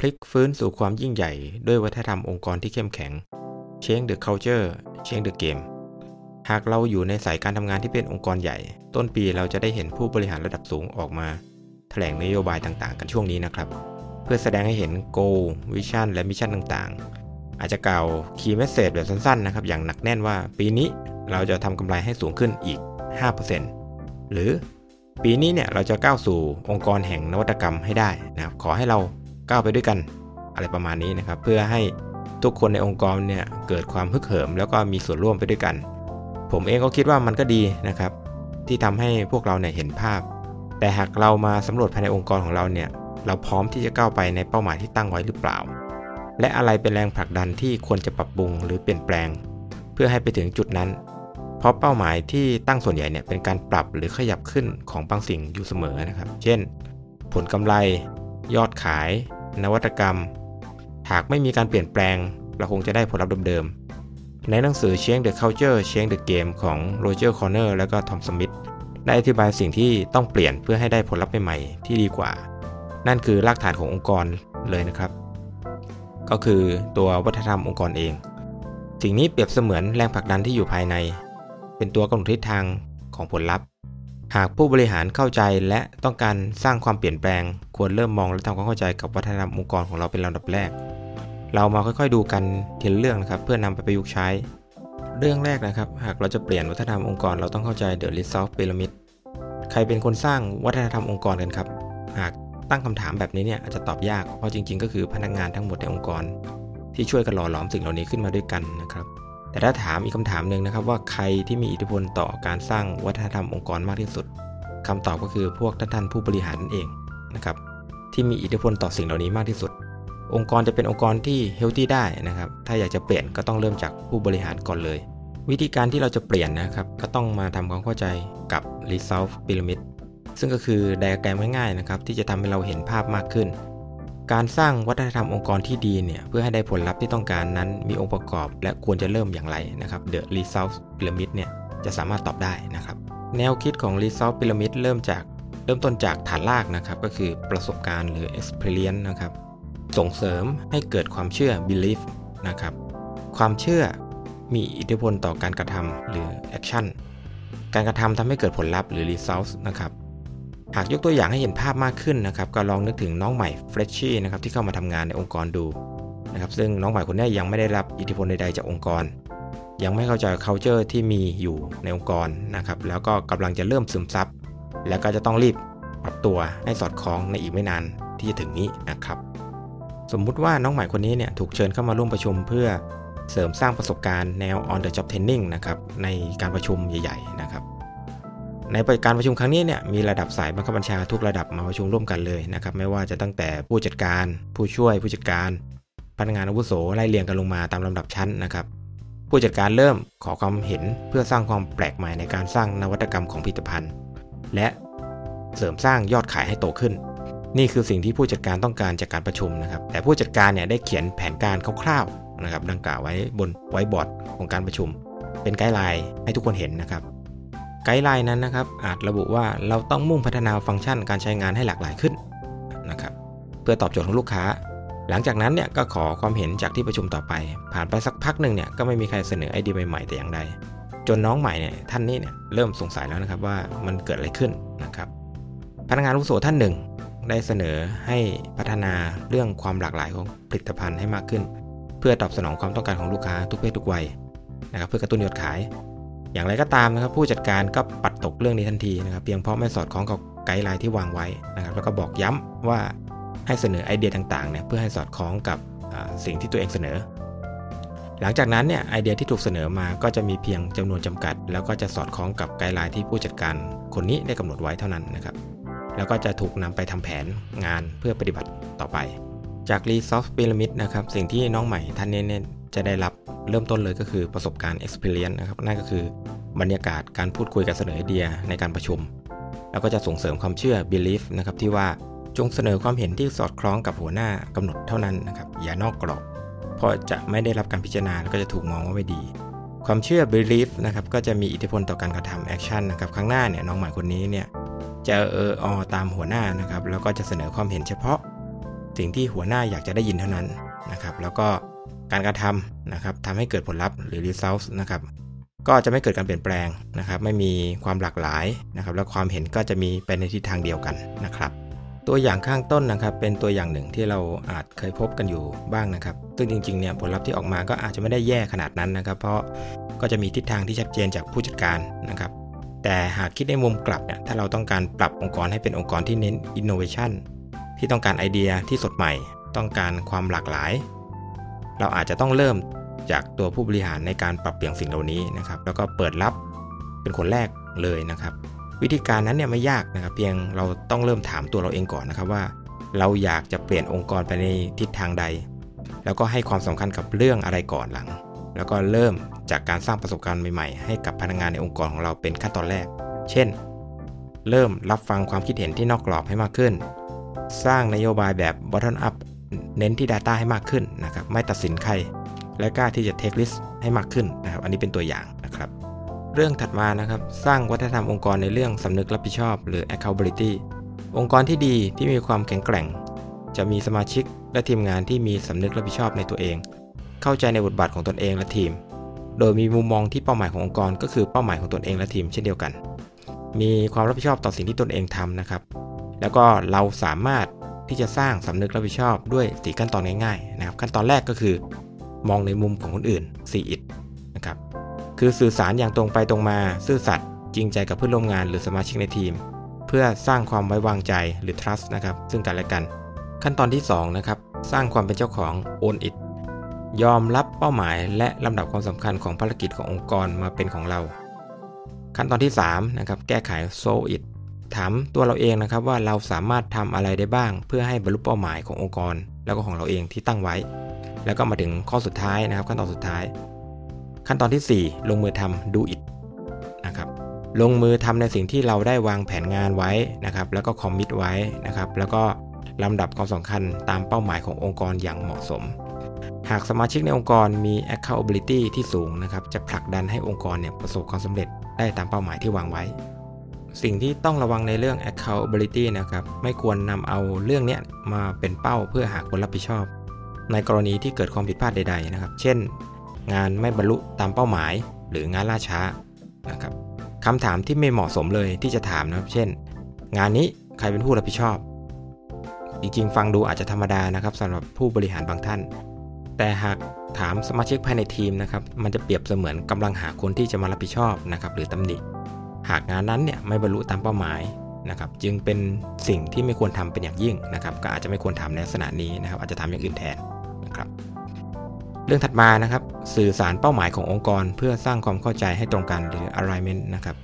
พลิกฟื้นสู่ความยิ่งใหญ่ด้วยวัฒนธรรมองค์กรที่เข้มแข็ง Change the culture Change the game หากเราอยู่ในสายการทำงานที่เป็นองค์กรใหญ่ ต้นปีเราจะได้เห็นผู้บริหารระดับสูงออกมาแถลงนโยบายต่างๆ กันช่วงนี้นะครับ เพื่อแสดงให้เห็น goal vision และมิชชั่นต่างๆ อาจจะกล่าว key message แบบสั้นๆนะครับอย่างหนักแน่นว่าปีนี้เราจะทำกำไรให้สูงขึ้นอีก 5%หรือปีนี้เนี่ยเราจะก้าวสู่องค์กรแห่งนวัตกรรมให้ได้นะครับขอให้เรา ก้าวไปด้วยกันอะไรประมาณนี้นะครับ เพื่อให้ทุกคนในองค์กรเนี่ยเกิดความฮึกเหิม แล้วก็มีส่วนร่วมไปด้วยกัน ผมเองก็คิดว่ามันก็ดีนะครับ ที่ทำให้พวกเราเนี่ยเห็นภาพ แต่หากเรามาสำรวจภายในองค์กรของเราเนี่ยเราพร้อมที่จะก้าวไปในเป้าหมายที่ตั้งไว้หรือเปล่า และอะไรเป็นแรงผลักดันที่ควรจะปรับปรุงหรือเปลี่ยนแปลง เพื่อให้ไปถึงจุดนั้น เพราะเป้าหมายที่ตั้งส่วนใหญ่เนี่ยเป็นการปรับหรือขยับขึ้นของบางสิ่งอยู่เสมอนะครับ เช่น ผลกำไร ยอดขาย นวัตกรรม หากไม่มีการเปลี่ยนแปลง เราคงจะได้ผลลัพธ์เดิมๆ ในหนังสือ Change the Culture Change the Game ของ Roger Corner และก็ทอมสมิธได้อธิบายสิ่งที่ต้องเปลี่ยนเพื่อให้ได้ผลลัพธ์ใหม่ๆที่ดีกว่า นั่นคือรากฐานขององค์กรเลยนะครับ ก็คือตัววัฒนธรรมองค์กรเอง สิ่งนี้เปรียบเสมือนแรงผลักดันที่อยู่ภายใน เป็นตัวกำหนดทิศทางของผลลัพธ์ หากผู้บริหารเข้าใจและต้องการสร้างความเปลี่ยนแปลง ควรเริ่มมองและทำความเข้าใจกับวัฒนธรรมองค์กรของเราเป็นลำดับแรก เรามาค่อยๆดูกันทีละเรื่องนะครับ เพื่อนำไปประยุกต์ใช้ เรื่องแรกนะครับ หากเราจะเปลี่ยนวัฒนธรรมองค์กรเราต้องเข้าใจ The Resolve Pyramid ใครเป็นคนสร้างวัฒนธรรมองค์กรกันครับ หากตั้งคำถามแบบนี้เนี่ยอาจจะตอบยากเพราะจริง ๆ ก็คือพนักงานทั้งหมดในองค์กร ที่ช่วยกันหล่อหลอมสิ่งเหล่านี้ขึ้นมาด้วยกันนะครับ แต่ถ้าถามอีกคำถามหนึ่งนะครับว่าใครที่มีอิทธิพลต่อการสร้างวัฒนธรรมองค์กรมากที่สุดคำตอบก็คือพวกท่านผู้บริหารนั่นเองนะครับที่มีอิทธิพลต่อสิ่งเหล่านี้มากที่สุด องค์กรจะเป็นองค์กรที่เฮลตี้ได้นะครับถ้าอยากจะเปลี่ยนก็ต้องเริ่มจากผู้บริหารก่อนเลย วิธีการที่เราจะเปลี่ยนนะครับก็ต้องมาทำความเข้าใจกับ Resolve Pyramid ซึ่งก็คือไดอะแกรมง่ายๆนะครับที่จะทำให้เราเห็นภาพมากขึ้น การสร้างวัฒนธรรมองค์กรที่ดีเนี่ยเพื่อให้ได้ผลลัพธ์ที่ต้องการนั้นมีองค์ประกอบ และควรจะเริ่มอย่างไรนะครับ The Resolve Pyramid เนี่ยจะสามารถตอบได้นะครับ แนวคิดของ Resolve Pyramid เริ่มจากเริ่มต้นจากฐานรากนะครับก็คือประสบการณ์หรือ experience นะครับส่งเสริมให้เกิดความเชื่อ belief นะครับความเชื่อมีอิทธิพลต่อการกระทำหรือ action การกระทำทำให้เกิดผลลัพธ์หรือ result นะครับ หากยกตัวอย่างให้เห็นภาพมากขึ้นนะครับก็ลองนึกถึงน้องใหม่เฟรชชี่นะครับที่เข้ามาทำงานในองค์กรดูนะครับซึ่งน้องใหม่คนนี้ยังไม่ได้รับอิทธิพลใดๆจากองค์กร ยังไม่เข้าใจ culture ที่มีอยู่ในองค์กรนะครับแล้วก็กำลังจะเริ่มซึมซับ แล้วก็จะต้องรีบปรับตัวให้สอดคล้องในอีกไม่นานที่จะถึงนี้นะครับสมมุติว่าน้องใหม่คนนี้เนี่ยถูกเชิญเข้ามาร่วมประชุมเพื่อเสริมสร้างประสบการณ์แนว on the job training นะครับในการประชุมใหญ่ ๆ นะครับ ในการประชุมครั้งนี้เนี่ยมีระดับสายบังคับบัญชาทุกระดับมาประชุมร่วมกันเลยนะครับไม่ว่าจะตั้งแต่ผู้จัดการ ผู้ช่วยผู้จัดการ พนักงานอาวุโสไล่เรียงกันลงมาตามลำดับชั้นนะครับ ผู้จัดการเริ่มขอความเห็นเพื่อสร้างความแปลกใหม่ในการสร้างนวัตกรรมของผลิตภัณฑ์ และเสริมสร้างยอดขายให้โตขึ้น นี่คือสิ่งที่ผู้จัดการต้องการจากการประชุมนะครับ แต่ผู้จัดการเนี่ยได้เขียนแผนการคร่าวๆนะครับดังกล่าวไว้บนไวท์บอร์ดของการประชุม เป็น guideline ให้ทุกคนเห็นนะครับ guideline นั้นนะครับ อาจระบุว่าเราต้องมุ่งพัฒนาฟังก์ชันการใช้งานให้หลากหลายขึ้นนะครับ เพื่อตอบโจทย์ของลูกค้า หลังจากนั้นเนี่ยก็ขอความเห็นจากที่ประชุมต่อไป ผ่านไปสักพักหนึ่งเนี่ยก็ไม่มีใครเสนอไอเดียใหม่ๆแต่อย่างใดจนน้องใหม่เนี่ยท่านนี้เนี่ยเริ่มสงสัยแล้วนะครับว่ามันเกิดอะไรขึ้นนะครับพนักงานอาวุโสท่านหนึ่ง ได้เสนอให้พัฒนาเรื่องความหลากหลายของผลิตภัณฑ์ให้มากขึ้น เพื่อตอบสนองความต้องการของลูกค้าทุกเพศทุกวัยนะครับเพื่อกระตุ้นยอดขาย อย่างไรก็ตามนะครับผู้จัดการก็ปัดตกเรื่องนี้ทันทีนะครับเพียงเพราะไม่สอดคล้องกับไกด์ไลน์ที่วางไว้นะครับแล้วก็บอกย้ำว่าให้เสนอไอเดียต่างๆเนี่ยเพื่อให้สอดคล้องกับสิ่งที่ตัวเองเสนอ หลังจากนั้นเนี่ยไอเดียที่ถูกเสนอมาก็จะมีเพียงจำนวนจำกัด แล้วก็จะสอดคล้องกับไกด์ไลน์ที่ผู้จัดการคนนี้ได้กำหนดไว้เท่านั้นนะครับแล้วก็จะถูกนำไปทำแผนงานเพื่อปฏิบัติต่อไป จาก Resource Pyramid นะครับสิ่งที่น้องใหม่ท่านเน้น จะได้รับเริ่มต้นเลยก็คือประสบการณ์ experience นะครับนั่นก็คือบรรยากาศการพูดคุยการเสนอไอเดียในการประชุม แล้วก็จะส่งเสริมความเชื่อ belief นะครับที่ว่าจงเสนอความเห็นที่สอดคล้องกับหัวหน้ากำหนดเท่านั้นนะครับอย่านอกกรอบเพราะจะไม่ได้รับการพิจารณาแล้วก็จะถูกมองว่าไม่ดี ความเชื่อ belief นะครับก็จะมีอิทธิพลต่อการกระทำ action นะครับครั้งหน้าเนี่ยน้องใหม่คนนี้เนี่ยจะเอออตามหัวหน้านะครับแล้วก็จะเสนอความเห็นเฉพาะ สิ่งที่หัวหน้าอยากจะได้ยินเท่านั้นนะครับแล้วก็ การกระทำนะครับทำให้เกิดผลลัพธ์หรือ results นะครับก็จะไม่เกิดการเปลี่ยนแปลงนะครับ ไม่มีความหลากหลายนะครับ และความเห็นก็จะมีไปในทิศทางเดียวกันนะครับ ตัวอย่างข้างต้นนะครับ เป็นตัวอย่างหนึ่งที่เราอาจเคยพบกันอยู่บ้างนะครับ ซึ่งจริงๆเนี่ยผลลัพธ์ที่ออกมาก็อาจจะไม่ได้แย่ขนาดนั้นนะครับ เพราะก็จะมีทิศทางที่ชัดเจนจากผู้จัดการนะครับ แต่หากคิดในมุมกลับเนี่ยถ้าเราต้องการปรับองค์กรให้เป็นองค์กรที่เน้น innovation ที่ต้องการไอเดียที่สดใหม่ ต้องการความหลากหลาย เราอาจจะต้องเริ่มจากตัวผู้บริหารในการปรับเปลี่ยนสิ่งเหล่านี้นะครับ แล้วก็เปิดรับเป็นคนแรกเลยนะครับ วิธีการนั้นเนี่ยไม่ยากนะครับ เพียงเราต้องเริ่มถามตัวเราเองก่อนนะครับว่า เราอยากจะเปลี่ยนองค์กรไปในทิศทางใด แล้วก็ให้ความสำคัญกับเรื่องอะไรก่อนหลัง แล้วก็เริ่มจากการสร้างประสบการณ์ใหม่ๆ ให้กับพนักงานในองค์กรของเราเป็นขั้นตอนแรก เช่น เริ่มรับฟังความคิดเห็นที่นอกกรอบให้มากขึ้น สร้างนโยบายแบบ bottom up เน้นที่ Data ให้มากขึ้นนะครับไม่ตัดสินใคร และกล้าที่จะ take risk ให้มากขึ้นนะครับอันนี้เป็นตัวอย่างนะครับ เรื่องถัดมานะครับสร้างวัฒนธรรมองค์กรในเรื่องสำนึกรับผิดชอบ หรือ accountability องค์กรที่ดีที่มีความแข็งแกร่ง จะมีสมาชิกและทีมงานที่มีสำนึกรับผิดชอบในตัวเอง เข้าใจในบทบาทของตนเองและทีม โดยมีมุมมองที่เป้าหมายขององค์กร ก็คือเป้าหมายของตนเองและทีมเช่นเดียวกัน มีความรับผิดชอบต่อสิ่งที่ตนเองทำนะครับ แล้วก็เราสามารถ ที่จะสร้างสำนึกรับผิดชอบด้วยสีขั้นตอนง่ายๆนะครับขั้นตอนแรกก็คือ มองในมุมของคนอื่น see it นะครับคือสื่อสารอย่างตรงไปตรงมาซื่อสัตย์จริงใจกับเพื่อนร่วมงานหรือสมาชิกในทีม เพื่อสร้างความไว้วางใจหรือ trust นะครับซึ่งกันและกัน ขั้นตอนที่2นะครับสร้างความเป็นเจ้าของ own it ยอมรับเป้าหมายและลำดับความสำคัญของภารกิจขององค์กรมาเป็นของเรา ขั้นตอนที่3นะครับแก้ไข solve it ถามตัวเราเองนะครับว่าเราสามารถทำอะไรได้บ้าง เพื่อให้บรรลุเป้าหมายขององค์กร แล้วก็ของเราเองที่ตั้งไว้ แล้วก็มาถึงข้อสุดท้ายนะครับ ขั้นตอนสุดท้าย ขั้นตอนที่ 4 ลงมือทำ do it นะครับลงมือทำในสิ่งที่เราได้วางแผนงานไว้นะครับแล้วก็คอมมิตไว้นะครับแล้วก็ลำดับความสำคัญตามเป้าหมายขององค์กรอย่างเหมาะสม หากสมาชิกในองค์กรมี accountability ที่สูงนะครับจะผลักดันให้องค์กรเนี่ยประสบความสำเร็จได้ตามเป้าหมายที่วางไว้ สิ่งที่ต้องระวังในเรื่อง accountability นะครับ ไม่ควรนำเอาเรื่องนี้มาเป็นเป้าเพื่อหาคนรับผิดชอบ ในกรณีที่เกิดความผิดพลาดใด ๆ นะครับ เช่น งานไม่บรรลุตามเป้าหมาย หรืองานล่าช้านะครับคำถามที่ไม่เหมาะสมเลยที่จะถามนะครับ เช่น งานนี้ใครเป็นผู้รับผิดชอบ จริงๆ ฟังดูอาจจะธรรมดานะครับสำหรับผู้บริหารบางท่าน แต่หากถามสมาชิกภายในทีมนะครับ มันจะเปรียบเสมือนกำลังหาคนที่จะมารับผิดชอบนะครับ หรือตำหนิ หากงานนั้นเนี่ยไม่บรรลุตามเป้าหมายนะครับจึงเป็นสิ่งที่ไม่ควรทำเป็นอย่างยิ่งนะครับ ก็อาจจะไม่ควรทำในลักษณะนี้นะครับ อาจจะทำอย่างอื่นแทนนะครับ เรื่องถัดมานะครับ สื่อสารเป้าหมายขององค์กร เพื่อสร้างความเข้าใจให้ตรงกันหรือ alignment นะครับ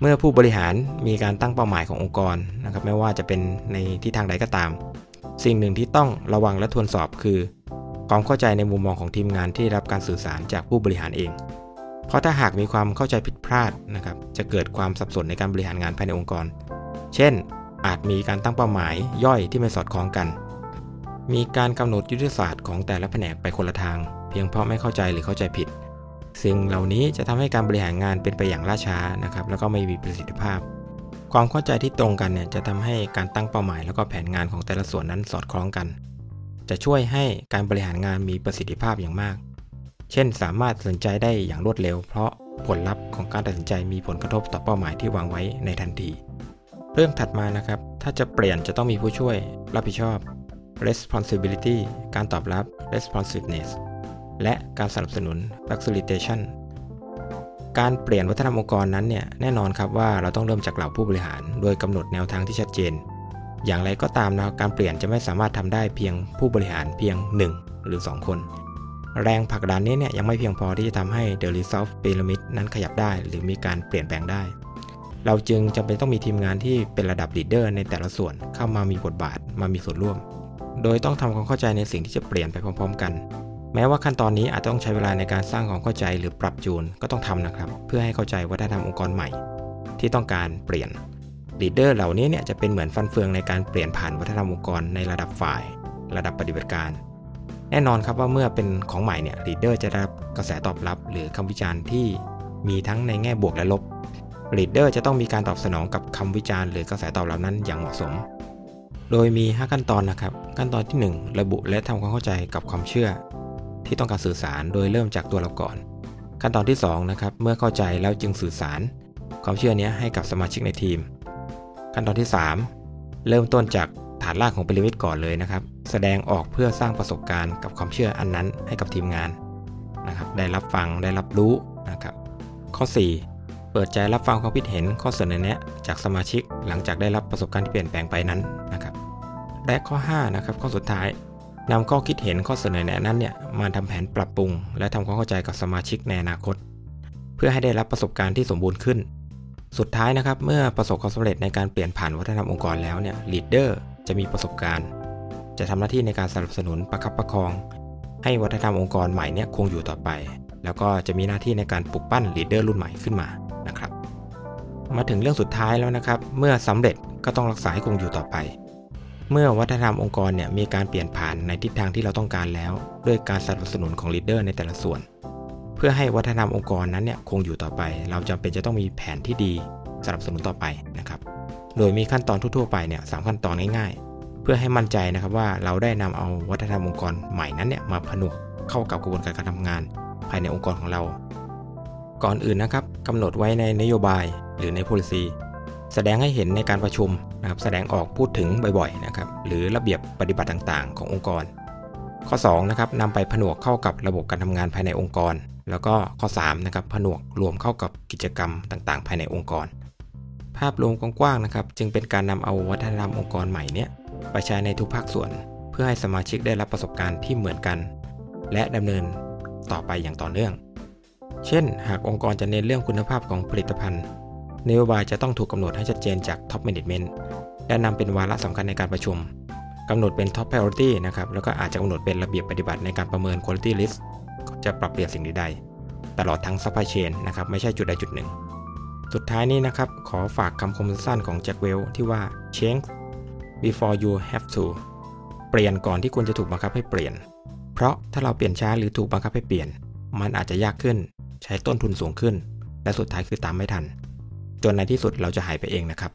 เมื่อผู้บริหารมีการตั้งเป้าหมายขององค์กรนะครับ ไม่ว่าจะเป็นในทิศทางใดก็ตาม สิ่งหนึ่งที่ต้องระวังและทวนสอบคือ ความเข้าใจในมุมมองของทีมงานที่รับการสื่อสารจากผู้บริหารเอง เพราะถ้าหากมีความเข้าใจผิดพลาดนะครับจะเกิดความสับสนในการบริหารงานภายในองค์กร เช่น อาจมีการตั้งเป้าหมายย่อยที่ไม่สอดคล้องกัน มีการกำหนดยุทธศาสตร์ของแต่ละแผนกไปคนละทาง เพียงเพราะไม่เข้าใจหรือเข้าใจผิด สิ่งเหล่านี้จะทำให้การบริหารงานเป็นไปอย่างล่าช้านะครับแล้วก็ไม่มีประสิทธิภาพ ความเข้าใจที่ตรงกันเนี่ยจะทำให้การตั้งเป้าหมาย แล้วก็แผนงานของแต่ละส่วนนั้นสอดคล้องกัน จะช่วยให้การบริหารงานมีประสิทธิภาพอย่างมาก เช่น สามารถตัดสินใจได้อย่างรวดเร็ว เพราะผลลัพธ์ของการตัดสินใจมีผลกระทบต่อเป้าหมายที่วางไว้ในทันที เรื่องถัดมานะครับ ถ้าจะเปลี่ยนจะต้องมีผู้ช่วย รับผิดชอบ responsibility การตอบรับ responsiveness และการสนับสนุน facilitation การเปลี่ยนวัฒนธรรมองค์กรนั้นเนี่ยแน่นอนครับว่าเราต้องเริ่มจากเหล่าผู้บริหาร โดยกำหนดแนวทางที่ชัดเจน อย่างไรก็ตามนะการเปลี่ยนจะไม่สามารถทำได้เพียงผู้บริหารเพียง 1 หรือ 2 คน แรงผลักดันนี้เนี่ยยังไม่เพียงพอที่จะทำให้ The Resolve Pyramid นั้นขยับได้ หรือมีการเปลี่ยนแปลงได้ เราจึงจำเป็นต้องมีทีมงานที่เป็นระดับลีดเดอร์ในแต่ละส่วนเข้ามามีบทบาทมามีส่วนร่วม โดยต้องทำความเข้าใจในสิ่งที่จะเปลี่ยนไปพร้อม ๆ กัน แม้ว่าขั้นตอนนี้อาจต้องใช้เวลาในการสร้างความเข้าใจหรือปรับจูนก็ต้องทำนะครับ เพื่อให้เข้าใจวัฒนธรรมองค์กรใหม่ ที่ต้องการเปลี่ยน leader เหล่านี้เนี่ยจะเป็นเหมือนฟันเฟืองในการเปลี่ยนผ่านวัฒนธรรมองค์กรในระดับฝ่าย ระดับปฏิบัติการ แน่นอนครับว่าเมื่อเป็นของใหม่เนี่ย leader จะได้รับกระแสตอบรับ หรือคำวิจารณ์ที่มีทั้งในแง่บวกและลบ leader จะต้องมีการตอบสนองกับคำวิจารณ์หรือกระแสตอบรับนั้นอย่างเหมาะสม โดยมี 5 ขั้นตอนนะครับ ขั้นตอนที่ 1 ระบุและทำความเข้าใจกับความเชื่อ ที่ต้องการสื่อสารโดยเริ่มจากตัวเราก่อน ขั้นตอนที่2นะครับเมื่อเข้าใจแล้วจึงสื่อสาร ความเชื่อนี้ให้กับสมาชิกในทีม ขั้นตอนที่ 3 เริ่มต้นจาก ฐานรากของพีระมิดก่อนเลยนะครับ แสดงออกเพื่อสร้างประสบการณ์กับความเชื่ออันนั้นให้กับทีมงานนะครับ ได้รับฟังได้รับรู้นะครับ ข้อ 4 เปิดใจรับฟังความคิดเห็นข้อเสนอแนะจากสมาชิกหลังจากได้รับประสบการณ์ที่เปลี่ยนแปลงไปนั้นนะครับและข้อ5นะครับข้อสุดท้ายนำข้อคิดเห็นข้อเสนอแนะนั้นเนี่ยมาทำแผนปรับปรุง และทำความเข้าใจกับสมาชิกในอนาคต เพื่อให้ได้รับประสบการณ์ที่สมบูรณ์ขึ้น สุดท้ายนะครับ เมื่อประสบความสำเร็จในการเปลี่ยนผ่านวัฒนธรรมองค์กรแล้วเนี่ย leader จะมีประสบการณ์ จะทำหน้าที่ในการสนับสนุนประคับประคอง ให้วัฒนธรรมองค์กรใหม่เนี่ยคงอยู่ต่อไป แล้วก็จะมีหน้าที่ในการปลุกปั้น leader รุ่นใหม่ขึ้นมานะครับ มาถึงเรื่องสุดท้ายแล้วนะครับ เมื่อสำเร็จก็ต้องรักษาให้คงอยู่ต่อไป เมื่อวัฒนธรรมองค์กรเนี่ยมีการเปลี่ยนผ่านในทิศทางที่เราต้องการแล้ว ด้วยการสนับสนุนของลีดเดอร์ในแต่ละส่วน เพื่อให้วัฒนธรรมองค์กรนั้นเนี่ยคงอยู่ต่อไป เราจำเป็นจะต้องมีแผนที่ดีสนับสนุนต่อไปนะครับ โดยมีขั้นตอนทั่วๆไปเนี่ยสขั้นตอนง่ายๆ เพื่อให้มั่นใจนะครับว่าเราได้นำเอาวัฒนธรรมองค์กรใหม่นั้นเนี่ยมาผนวกเข้ากับกระบวนการการทำงาน ภายในองค์กรของเรา ก่อนอื่นนะครับกำหนดไว้ในนโยบายหรือใน policy แสดงให้เห็นในการประชุมนะครับแสดงออกพูดถึงบ่อยๆนะครับหรือระเบียบปฏิบัติต่างๆ ขององค์กร ข้อ2นะครับนำไปผนวกเข้ากับระบบการทำงานภายในองค์กร แล้วก็ข้อ3นะครับผนวกรวมเข้ากับกิจกรรมต่างๆ ภายในองค์กร ภาพรวมกว้างๆนะครับ จึงเป็นการนำเอาวัฒนธรรมองค์กรใหม่เนี้ยไปใช้ในทุกภาคส่วน เพื่อให้สมาชิกได้รับประสบการณ์ที่เหมือนกัน และดำเนินต่อไปอย่างต่อเนื่อง เช่น หากองค์กรจะเน้นเรื่องคุณภาพของผลิตภัณฑ์นโยบายจะต้องถูกกำหนดให้ชัดเจนจาก Top Management และนำเป็นวาระสำคัญในการประชุมกำหนดเป็น Top Priority นะครับแล้วก็อาจจะกำหนดเป็นระเบียบปฏิบัติในการประเมิน Quality List ก็จะปรับเปลี่ยนสิ่งใดๆตลอดทั้ง Supply Chain นะครับไม่ใช่จุดใดจุดหนึ่ง สุดท้ายนี้นะครับ ขอฝากคำคมสั้นของแจ็คเวลที่ว่า change before you have to เปลี่ยนก่อนที่คุณจะถูกบังคับให้เปลี่ยน เพราะถ้าเราเปลี่ยนช้าหรือถูกบังคับให้เปลี่ยน มันอาจจะยากขึ้น ใช้ต้นทุนสูงขึ้น และสุดท้ายคือตามไม่ทัน จนในที่สุดเราจะหายไปเองนะครับ